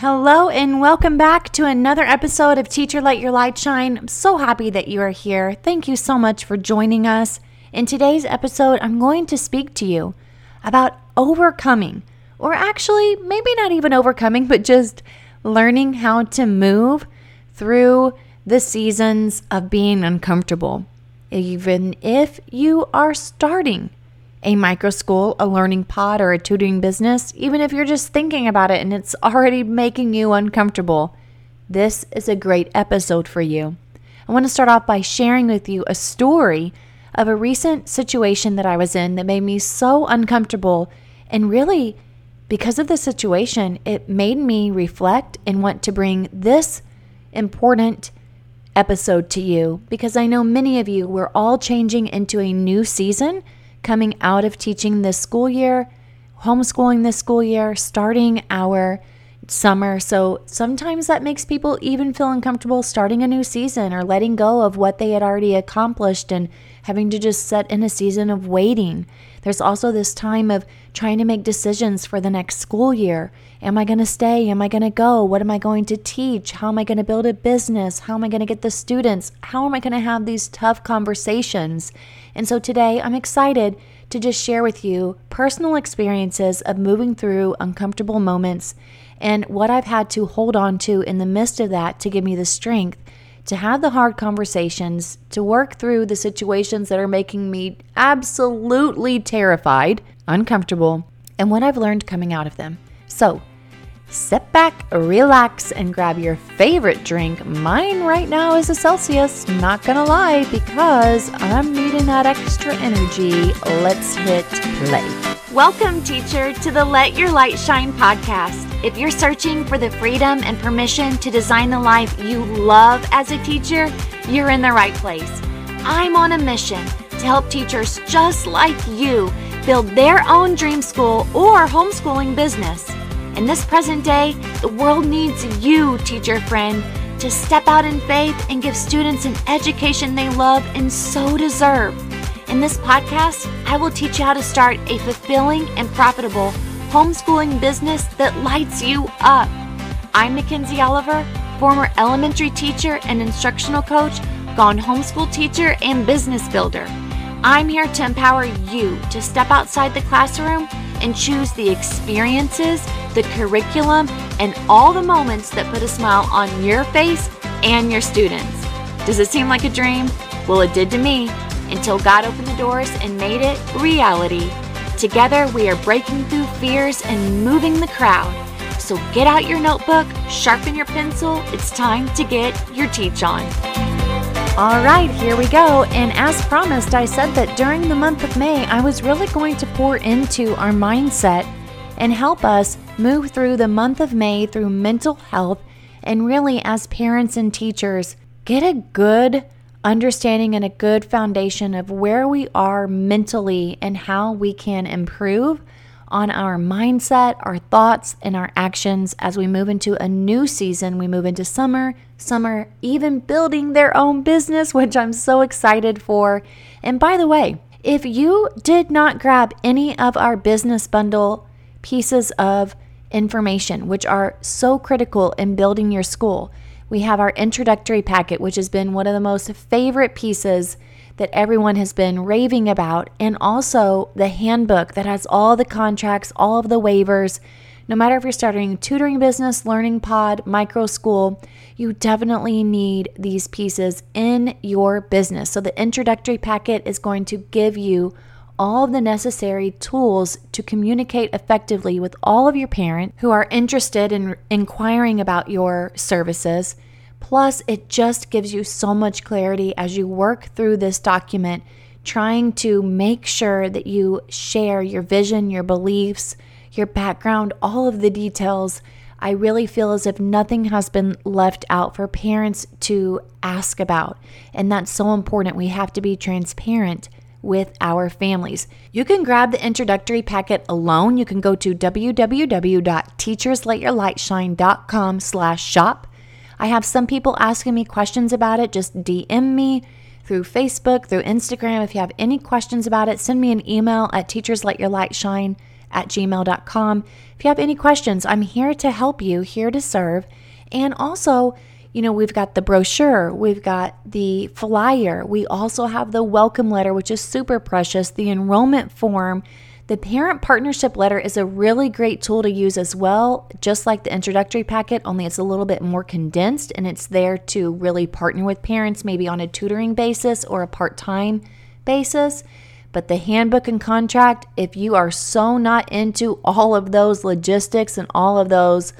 Hello, and welcome back to another episode of Teacher Let Your Light Shine. I'm so happy that you are here. Thank you so much for joining us. In today's episode, I'm going to speak to you about overcoming, or actually, maybe not even overcoming, but just learning how to move through the seasons of being uncomfortable. Even if you are starting a micro school, a learning pod, or a tutoring business, even if you're just thinking about it and it's already making you uncomfortable, this is a great episode for you. I want to start off by sharing with you a story of a recent situation that I was in that made me so uncomfortable. And really, because of the situation, it made me reflect and want to bring this important episode to you because I know many of you, we're all changing into a new season coming out of teaching this school year, homeschooling this school year, starting our summer. So sometimes that makes people even feel uncomfortable starting a new season or letting go of what they had already accomplished and having to just set in a season of waiting. There's also this time of trying to make decisions for the next school year. Am I going to stay? Am I going to go? What am I going to teach? How am I going to build a business? How am I going to get the students? How am I going to have these tough conversations? And so today I'm excited to just share with you personal experiences of moving through uncomfortable moments and what I've had to hold on to in the midst of that to give me the strength to have the hard conversations, to work through the situations that are making me absolutely terrified, uncomfortable, and what I've learned coming out of them. So, Sit back, relax, and grab your favorite drink. Mine right now is a Celsius, not gonna lie, because I'm needing that extra energy. Let's hit play. Welcome, teacher, to the Let Your Light Shine podcast. If you're searching for the freedom and permission to design the life you love as a teacher, you're in the right place. I'm on a mission to help teachers just like you build their own dream school or homeschooling business. In this present day, the world needs you, teacher friend, to step out in faith and give students an education they love and so deserve. In this podcast, I will teach you how to start a fulfilling and profitable homeschooling business that lights you up. I'm Mackenzie Oliver, former elementary teacher and instructional coach, gone homeschool teacher and business builder. I'm here to empower you to step outside the classroom and choose the experiences, the curriculum, and all the moments that put a smile on your face and your students. Does it seem like a dream? Well, it did to me until God opened the doors and made it reality. Together, we are breaking through fears and moving the crowd. So get out your notebook, sharpen your pencil. It's time to get your teach on. All right, here we go. And as promised, I said that during the month of May, I was really going to pour into our mindset and help us move through the month of May through mental health and really, as parents and teachers, get a good understanding and a good foundation of where we are mentally and how we can improve on our mindset, our thoughts, and our actions as we move into a new season. We move into summer, summer, even building their own business, which I'm so excited for. And by the way, if you did not grab any of our business bundle pieces of information, which are so critical in building your school, we have our introductory packet, which has been one of the most favorite pieces that everyone has been raving about, and also the handbook that has all the contracts, all of the waivers. No matter if you're starting a tutoring business, learning pod, micro school, you definitely need these pieces in your business. So, the introductory packet is going to give you all the necessary tools to communicate effectively with all of your parents who are interested in inquiring about your services Plus, it just gives you so much clarity as you work through this document, trying to make sure that you share your vision, your beliefs, your background, all of the details. I really feel as if nothing has been left out for parents to ask about. And that's so important. We have to be transparent with our families. You can grab the introductory packet alone. You can go to www.teachersletyourlightshine.com slash shop. I have some people asking me questions about it. Just DM me through Facebook, through Instagram. If you have any questions about it, send me an email at teachersletyourlightshine at gmail.com. If you have any questions, I'm here to help you, here to serve. And also, you know, we've got the brochure, we've got the flyer, we also have the welcome letter, which is super precious, the enrollment form. The parent partnership letter is a really great tool to use as well, just like the introductory packet, only it's a little bit more condensed and it's there to really partner with parents, maybe on a tutoring basis or a part time basis. But the handbook and contract, if you are so not into all of those logistics and all of those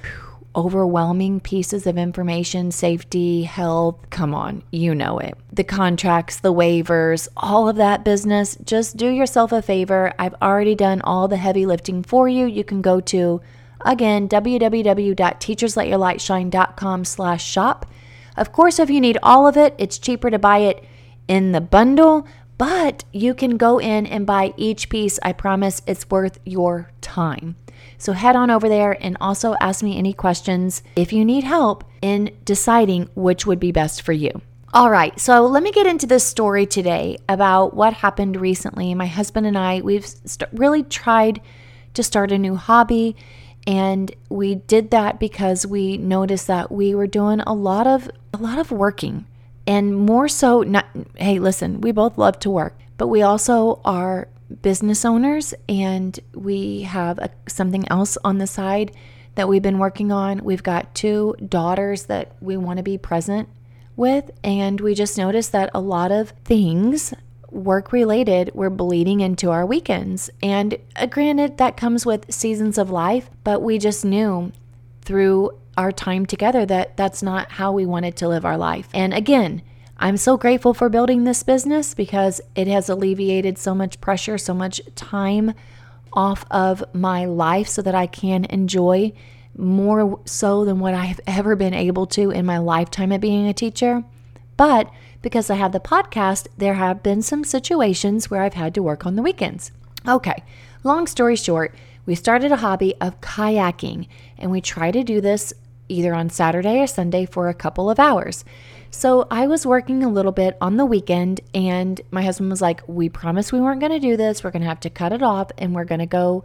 overwhelming pieces of information, safety, health, come on, you know it. The contracts, the waivers, all of that business, just do yourself a favor. I've already done all the heavy lifting for you. You can go to again www.teachersletyourlightshine.com slash shop. Of course, if you need all of it, it's cheaper to buy it in the bundle, but you can go in and buy each piece. I promise it's worth your time. So head on over there and also ask me any questions if you need help in deciding which would be best for you. All right, so let me get into this story today about what happened recently. My husband and I, we've st- really tried to start a new hobby, and we did that because we noticed that we were doing a lot of a lot of working, and more so. Not hey, listen, we both love to work, but we also are business owners and we have a, something else on the side that we've been working on. We've got two daughters that we want to be present with, and we just noticed that a lot of things work related were bleeding into our weekends. And uh, granted, that comes with seasons of life, but we just knew through our time together that that's not how we wanted to live our life. And again, I'm so grateful for building this business because it has alleviated so much pressure, so much time off of my life so that I can enjoy more so than what I have ever been able to in my lifetime at being a teacher. But because I have the podcast, there have been some situations where I've had to work on the weekends. Okay, long story short, we started a hobby of kayaking and we try to do this either on Saturday or Sunday for a couple of hours. So I was working a little bit on the weekend, and my husband was like, We promised we weren't going to do this. We're going to have to cut it off, and we're going to go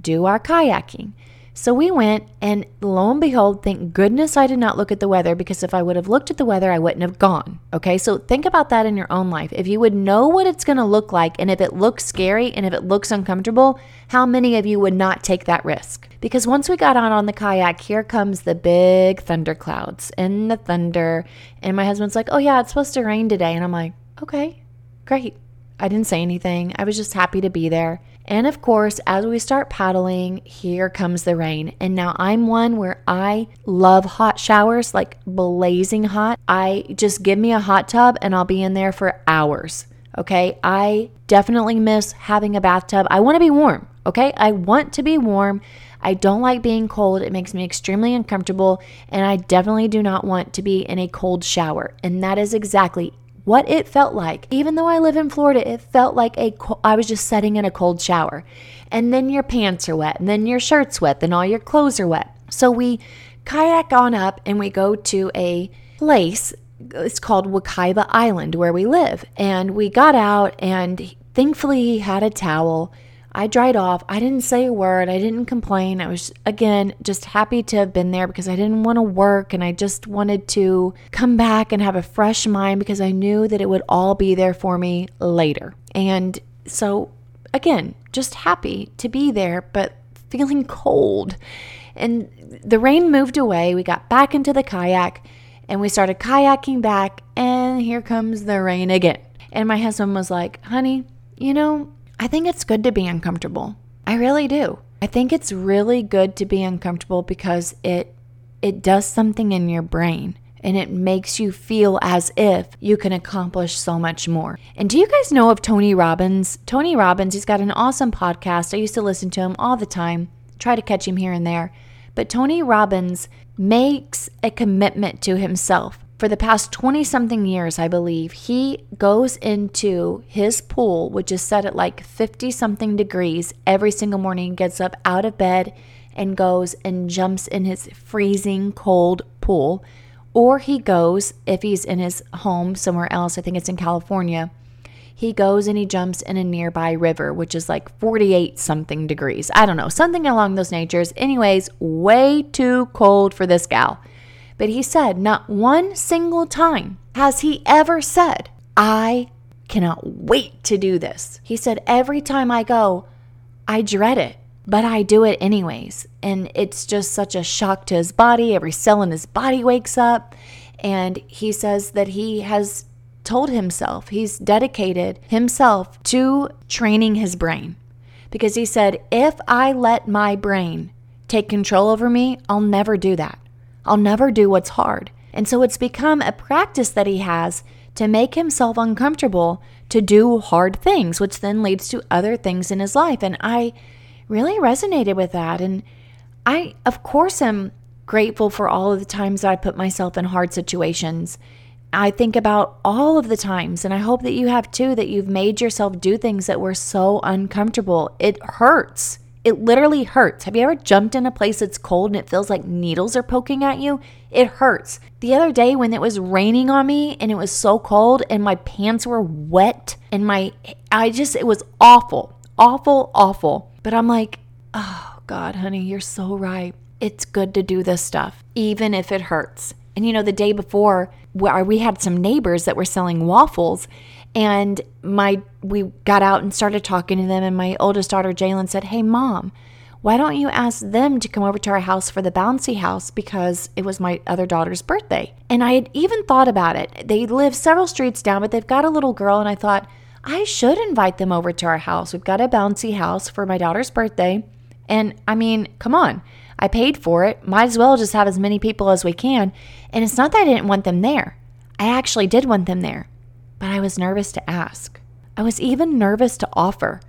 do our kayaking. So we went, and lo and behold, thank goodness I did not look at the weather because if I would have looked at the weather, I wouldn't have gone. Okay, so think about that in your own life. If you would know what it's going to look like, and if it looks scary and if it looks uncomfortable, how many of you would not take that risk? Because once we got on on the kayak, here comes the big thunder clouds and the thunder. And my husband's like, oh, yeah, it's supposed to rain today. And I'm like, okay, great. I didn't say anything. I was just happy to be there. And of course, as we start paddling, here comes the rain. And now I'm one where I love hot showers, like blazing hot. I just give me a hot tub and I'll be in there for hours. Okay. I definitely miss having a bathtub. I want to be warm. Okay. I want to be warm. I don't like being cold. It makes me extremely uncomfortable. And I definitely do not want to be in a cold shower. And that is exactly what it felt like. Even though I live in Florida, it felt like a I was just sitting in a cold shower. And then your pants are wet, and then your shirt's wet, then all your clothes are wet. So we kayak on up and we go to a place it's called Wekiva Island where we live. And we got out and thankfully he had a towel I dried off. I didn't say a word. I didn't complain. I was, again, just happy to have been there because I didn't want to work and I just wanted to come back and have a fresh mind because I knew that it would all be there for me later. And so, again, just happy to be there, but feeling cold. And the rain moved away. We got back into the kayak and we started kayaking back, and here comes the rain again. And my husband was like, honey, you know, I think it's good to be uncomfortable. I really do. I think it's really good to be uncomfortable because it it does something in your brain and it makes you feel as if you can accomplish so much more. And do you guys know of Tony Robbins? Tony Robbins, he's got an awesome podcast. I used to listen to him all the time, try to catch him here and there. But Tony Robbins makes a commitment to himself for the past 20 something years, I believe, he goes into his pool, which is set at like 50 something degrees every single morning, gets up out of bed and goes and jumps in his freezing cold pool. Or he goes, if he's in his home somewhere else, I think it's in California, he goes and he jumps in a nearby river, which is like 48 something degrees. I don't know, something along those natures. Anyways, way too cold for this gal. But he said, not one single time has he ever said, I cannot wait to do this. He said, every time I go, I dread it, but I do it anyways. And it's just such a shock to his body. Every cell in his body wakes up. And he says that he has told himself, he's dedicated himself to training his brain. Because he said, if I let my brain take control over me, I'll never do that. I'll never do what's hard. And so it's become a practice that he has to make himself uncomfortable to do hard things, which then leads to other things in his life. And I really resonated with that. And I, of course, am grateful for all of the times I put myself in hard situations I think about all of the times, and I hope that you have too, that you've made yourself do things that were so uncomfortable. It hurts. It literally hurts. Have you ever jumped in a place that's cold and it feels like needles are poking at you? It hurts. The other day when it was raining on me and it was so cold and my pants were wet and my, I just, it was awful, awful, awful. But I'm like, oh God, honey, you're so right. It's good to do this stuff, even if it hurts. And you know, the day before, where we had some neighbors that were selling waffles, and my we got out and started talking to them. And my oldest daughter Jalen said, "Hey, mom." Why don't you ask them to come over to our house for the bouncy house because it was my other daughter's birthday? And I had even thought about it. They live several streets down, but they've got a little girl, and I thought, I should invite them over to our house. We've got a bouncy house for my daughter's birthday. And I mean, come on. I paid for it. Might as well just have as many people as we can. And it's not that I didn't want them there. I actually did want them there, but I was nervous to ask. I was even nervous to offer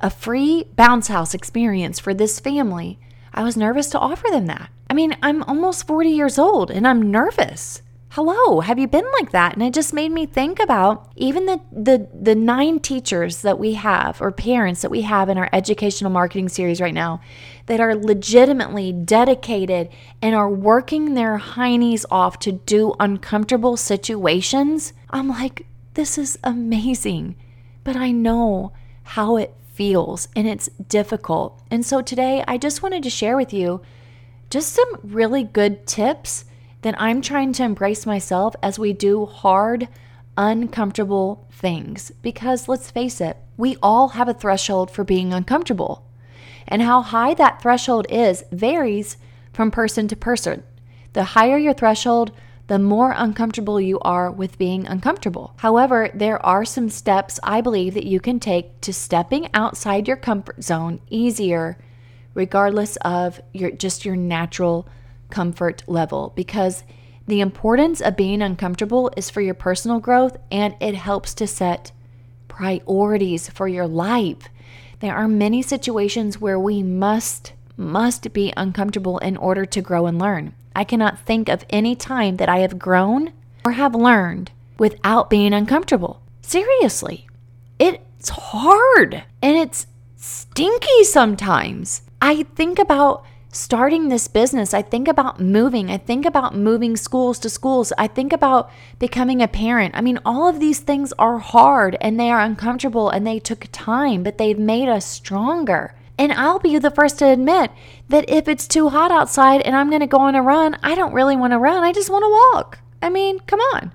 a free bounce house experience for this family. I was nervous to offer them that. I mean, I'm almost 40 years old and I'm nervous hello have you been like that and it just made me think about even the the the nine teachers that we have or parents that we have in our educational marketing series right now that are legitimately dedicated and are working their heinies off to do uncomfortable situations i'm like this is amazing but i know how it feels and it's difficult and so today i just wanted to share with you just some really good tips that I'm trying to embrace myself as we do hard, uncomfortable things. Because let's face it, we all have a threshold for being uncomfortable. And how high that threshold is varies from person to person. The higher your threshold, the more uncomfortable you are with being uncomfortable. However, there are some steps I believe that you can take to stepping outside your comfort zone easier regardless of your just your natural comfort level because the importance of being uncomfortable is for your personal growth and it helps to set priorities for your life. There are many situations where we must must be uncomfortable in order to grow and learn. I cannot think of any time that I have grown or have learned without being uncomfortable. Seriously. It's hard and it's stinky sometimes. I think about starting this business, I think about moving. I think about moving schools to schools. I think about becoming a parent. I mean, all of these things are hard and they are uncomfortable and they took time, but they've made us stronger. And I'll be the first to admit that if it's too hot outside and I'm going to go on a run, I don't really want to run. I just want to walk. I mean, come on.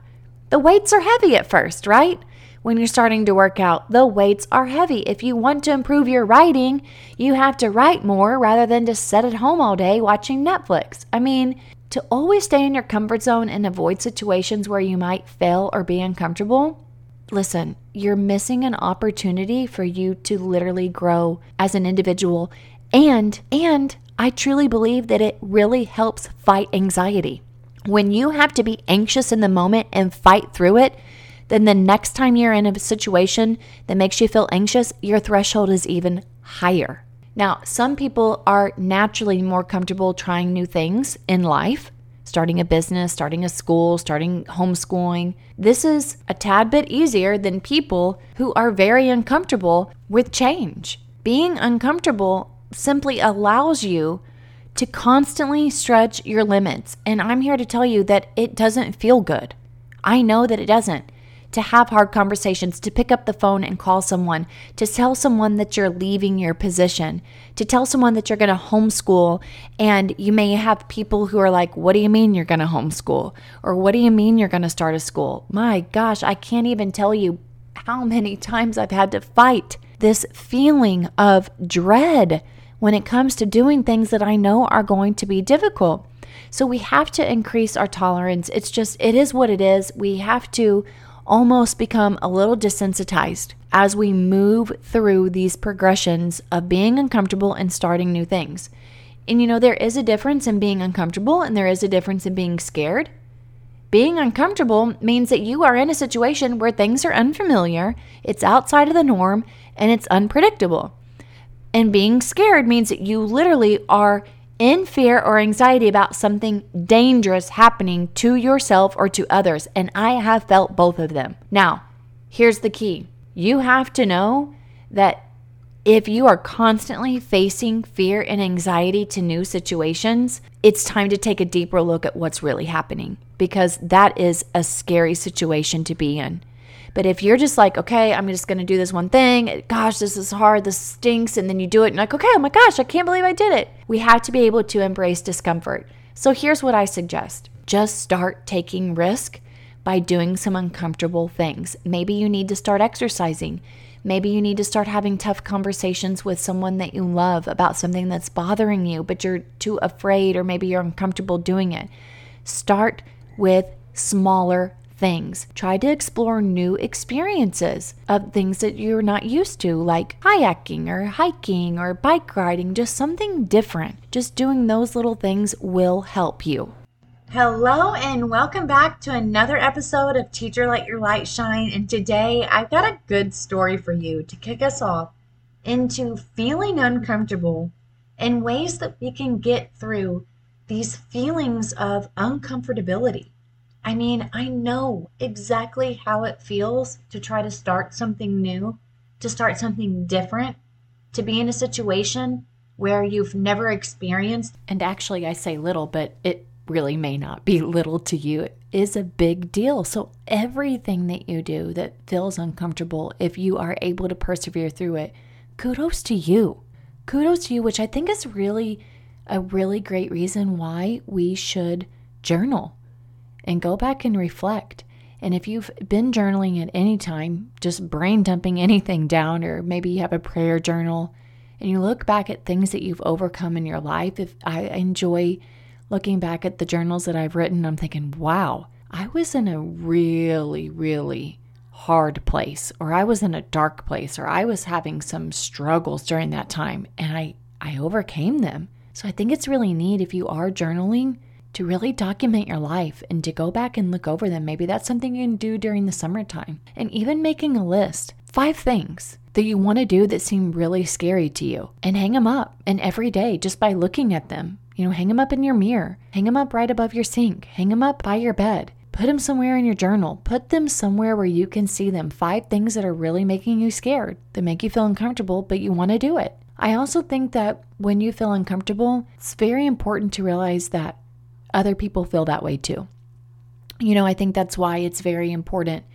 The weights are heavy at first, right? when you're starting to work out. The weights are heavy. If you want to improve your writing, you have to write more rather than just sit at home all day watching Netflix. I mean, to always stay in your comfort zone and avoid situations where you might fail or be uncomfortable, listen, you're missing an opportunity for you to literally grow as an individual and and I truly believe that it really helps fight anxiety. When you have to be anxious in the moment and fight through it, then the next time you're in a situation that makes you feel anxious, your threshold is even higher. Now, some people are naturally more comfortable trying new things in life, starting a business, starting a school, starting homeschooling. This is a tad bit easier than people who are very uncomfortable with change. Being uncomfortable simply allows you to constantly stretch your limits. And I'm here to tell you that it doesn't feel good. I know that it doesn't to have hard conversations, to pick up the phone and call someone, to tell someone that you're leaving your position, to tell someone that you're going to homeschool. And you may have people who are like, What do you mean you're going to homeschool? Or what do you mean you're going to start a school? My gosh, I can't even tell you how many times I've had to fight this feeling of dread when it comes to doing things that I know are going to be difficult. So we have to increase our tolerance. It's just, it is what it is. We have to almost become a little desensitized as we move through these progressions of being uncomfortable and starting new things. And you know, there is a difference in being uncomfortable and there is a difference in being scared. Being uncomfortable means that you are in a situation where things are unfamiliar, it's outside of the norm, and it's unpredictable. And being scared means that you literally are in fear or anxiety about something dangerous happening to yourself or to others. And I have felt both of them. Now, here's the key you have to know that if you are constantly facing fear and anxiety to new situations, it's time to take a deeper look at what's really happening because that is a scary situation to be in. But if you're just like, okay, I'm just going to do this one thing, gosh, this is hard, this stinks, and then you do it and like, okay, oh my gosh, I can't believe I did it. We have to be able to embrace discomfort. So here's what I suggest just start taking risk by doing some uncomfortable things. Maybe you need to start exercising. Maybe you need to start having tough conversations with someone that you love about something that's bothering you, but you're too afraid or maybe you're uncomfortable doing it. Start with smaller things. Try to explore new experiences of things that you're not used to, like kayaking or hiking or bike riding, just something different. Just doing those little things will help you. Hello, and welcome back to another episode of Teacher Let Your Light Shine. And today I've got a good story for you to kick us off into feeling uncomfortable and ways that we can get through these feelings of uncomfortability. I mean, I know exactly how it feels to try to start something new, to start something different, to be in a situation where you've never experienced. And actually, I say little, but it really may not be little to you. It is a big deal. So, everything that you do that feels uncomfortable, if you are able to persevere through it, kudos to you. Kudos to you, which I think is really a really great reason why we should journal and go back and reflect. And if you've been journaling at any time, just brain dumping anything down, or maybe you have a prayer journal, and you look back at things that you've overcome in your life, if I enjoy looking back at the journals that I've written, I'm thinking, wow, I was in a really, really hard place, or I was in a dark place, or I was having some struggles during that time, and I, I overcame them. So I think it's really neat if you are journaling to really document your life and to go back and look over them. Maybe that's something you can do during the summertime. And even making a list five things that you want to do that seem really scary to you and hang them up. And every day, just by looking at them, you know, hang them up in your mirror, hang them up right above your sink, hang them up by your bed. Put them somewhere in your journal. Put them somewhere where you can see them. Five things that are really making you scared, that make you feel uncomfortable, but you want to do it. I also think that when you feel uncomfortable, it's very important to realize that other people feel that way too. You know, I think that's why it's very important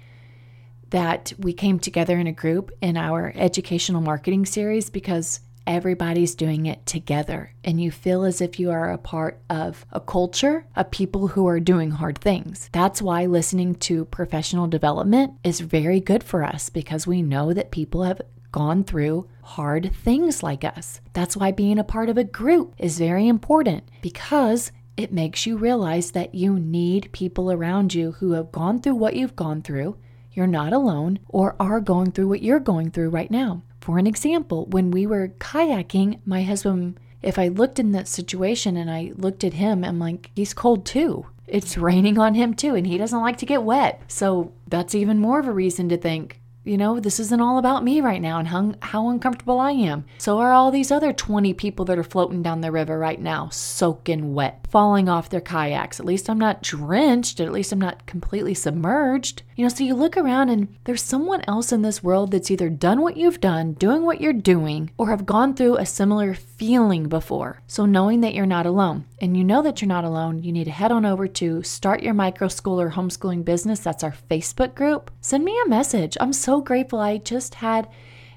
that we came together in a group in our educational marketing series because everybody's doing it together and you feel as if you are a part of a culture of people who are doing hard things. That's why listening to professional development is very good for us because we know that people have gone through hard things like us. That's why being a part of a group is very important because it makes you realize that you need people around you who have gone through what you've gone through. You're not alone or are going through what you're going through right now. For an example, when we were kayaking, my husband, if I looked in that situation and I looked at him, I'm like, he's cold too. It's raining on him too, and he doesn't like to get wet. So that's even more of a reason to think, you know, this isn't all about me right now and how, how uncomfortable I am. So are all these other 20 people that are floating down the river right now, soaking wet, falling off their kayaks. At least I'm not drenched, at least I'm not completely submerged. You know, so you look around and there's someone else in this world that's either done what you've done, doing what you're doing, or have gone through a similar feeling before. So knowing that you're not alone and you know that you're not alone, you need to head on over to Start Your Micro School or Homeschooling Business. That's our Facebook group. Send me a message. I'm so grateful. I just had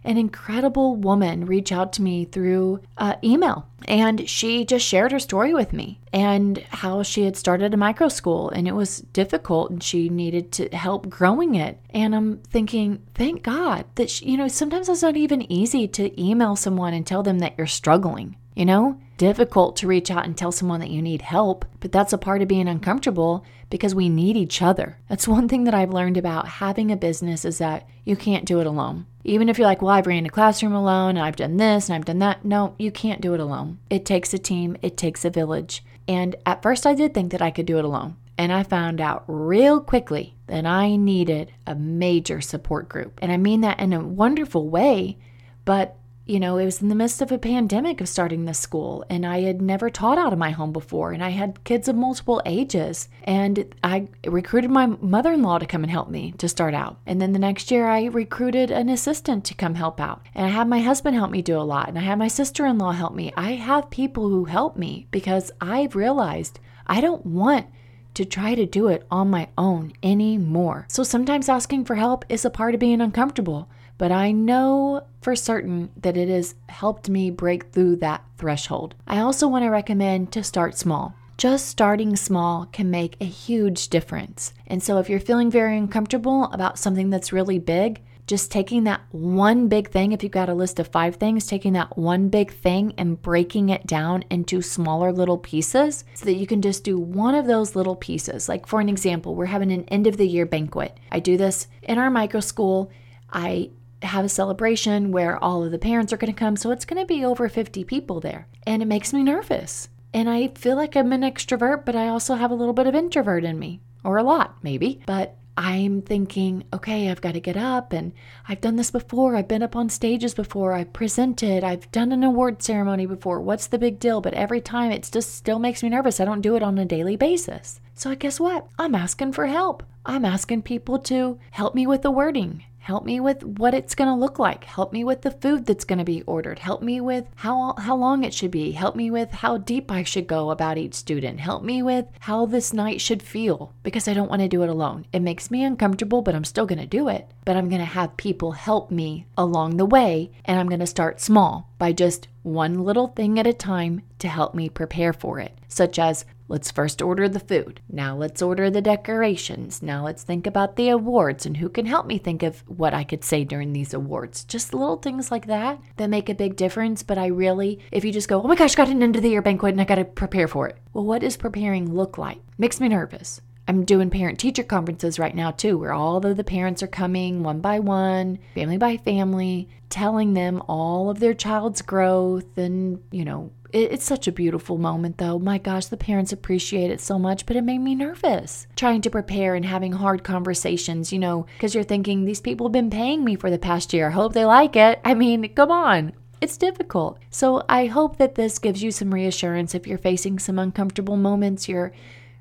an incredible woman reach out to me through uh, email. And she just shared her story with me and how she had started a micro school and it was difficult and she needed to help growing it. And I'm thinking, thank God that, she, you know, sometimes it's not even easy to email someone and tell them that you're struggling. You know, difficult to reach out and tell someone that you need help, but that's a part of being uncomfortable because we need each other. That's one thing that I've learned about having a business is that you can't do it alone. Even if you're like, well, I've ran a classroom alone and I've done this and I've done that. No, you can't do it alone. It takes a team, it takes a village. And at first, I did think that I could do it alone. And I found out real quickly that I needed a major support group. And I mean that in a wonderful way, but you know, it was in the midst of a pandemic of starting this school, and I had never taught out of my home before, and I had kids of multiple ages. And I recruited my mother in law to come and help me to start out. And then the next year, I recruited an assistant to come help out. And I had my husband help me do a lot, and I had my sister in law help me. I have people who help me because I've realized I don't want to try to do it on my own anymore. So sometimes asking for help is a part of being uncomfortable but I know for certain that it has helped me break through that threshold. I also want to recommend to start small. Just starting small can make a huge difference. And so, if you're feeling very uncomfortable about something that's really big, just taking that one big thing, if you've got a list of five things, taking that one big thing and breaking it down into smaller little pieces so that you can just do one of those little pieces. Like, for an example, we're having an end of the year banquet. I do this in our micro school. I have a celebration where all of the parents are going to come. So it's going to be over 50 people there. And it makes me nervous. And I feel like I'm an extrovert, but I also have a little bit of introvert in me, or a lot maybe. But I'm thinking, okay, I've got to get up and I've done this before. I've been up on stages before. I've presented. I've done an award ceremony before. What's the big deal? But every time it just still makes me nervous. I don't do it on a daily basis. So I guess what? I'm asking for help. I'm asking people to help me with the wording, Help me with what it's going to look like. Help me with the food that's going to be ordered. Help me with how how long it should be. Help me with how deep I should go about each student. Help me with how this night should feel because I don't want to do it alone. It makes me uncomfortable, but I'm still going to do it. But I'm going to have people help me along the way and I'm going to start small by just one little thing at a time to help me prepare for it, such as Let's first order the food. Now let's order the decorations. Now let's think about the awards and who can help me think of what I could say during these awards. Just little things like that that make a big difference. But I really, if you just go, oh my gosh, got an end of the year banquet and I got to prepare for it. Well, what does preparing look like? Makes me nervous. I'm doing parent teacher conferences right now too, where all of the parents are coming one by one, family by family, telling them all of their child's growth and, you know, it's such a beautiful moment, though. My gosh, the parents appreciate it so much, but it made me nervous trying to prepare and having hard conversations, you know, because you're thinking, these people have been paying me for the past year. I hope they like it. I mean, come on. It's difficult. So I hope that this gives you some reassurance if you're facing some uncomfortable moments, you're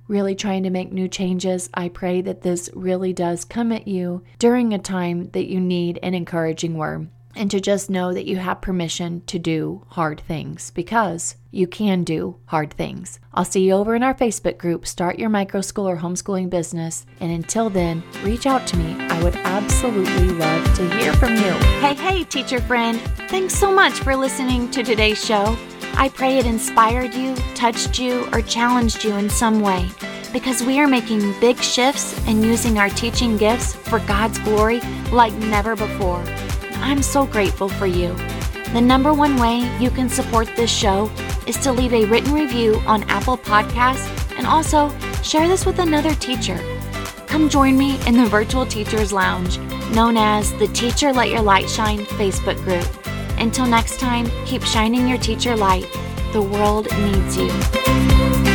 really trying to make new changes. I pray that this really does come at you during a time that you need an encouraging word and to just know that you have permission to do hard things because you can do hard things. I'll see you over in our Facebook group, Start Your Micro School or Homeschooling Business. And until then, reach out to me. I would absolutely love to hear from you. Hey, hey, teacher friend. Thanks so much for listening to today's show. I pray it inspired you, touched you, or challenged you in some way because we are making big shifts and using our teaching gifts for God's glory like never before. I'm so grateful for you. The number one way you can support this show is to leave a written review on Apple Podcasts and also share this with another teacher. Come join me in the Virtual Teachers Lounge, known as the Teacher Let Your Light Shine Facebook group. Until next time, keep shining your teacher light. The world needs you.